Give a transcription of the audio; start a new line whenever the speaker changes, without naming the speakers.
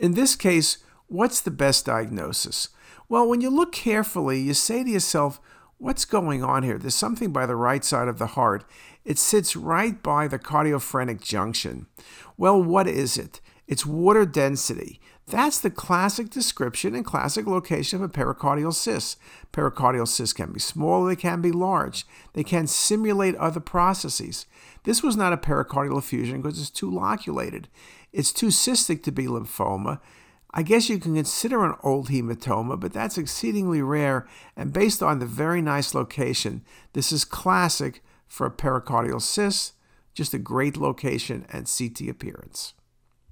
In this case, what's the best diagnosis? Well, when you look carefully, you say to yourself, what's going on here? There's something by the right side of the heart. It sits right by the cardiophrenic junction. Well, what is it? It's water density. That's the classic description and classic location of a pericardial cyst. Pericardial cysts can be small, they can be large. They can simulate other processes. This was not a pericardial effusion because it's too loculated. It's too cystic to be lymphoma. I guess you can consider an old hematoma, but that's exceedingly rare. And based on the very nice location, this is classic for a pericardial cyst, just a great location and CT appearance.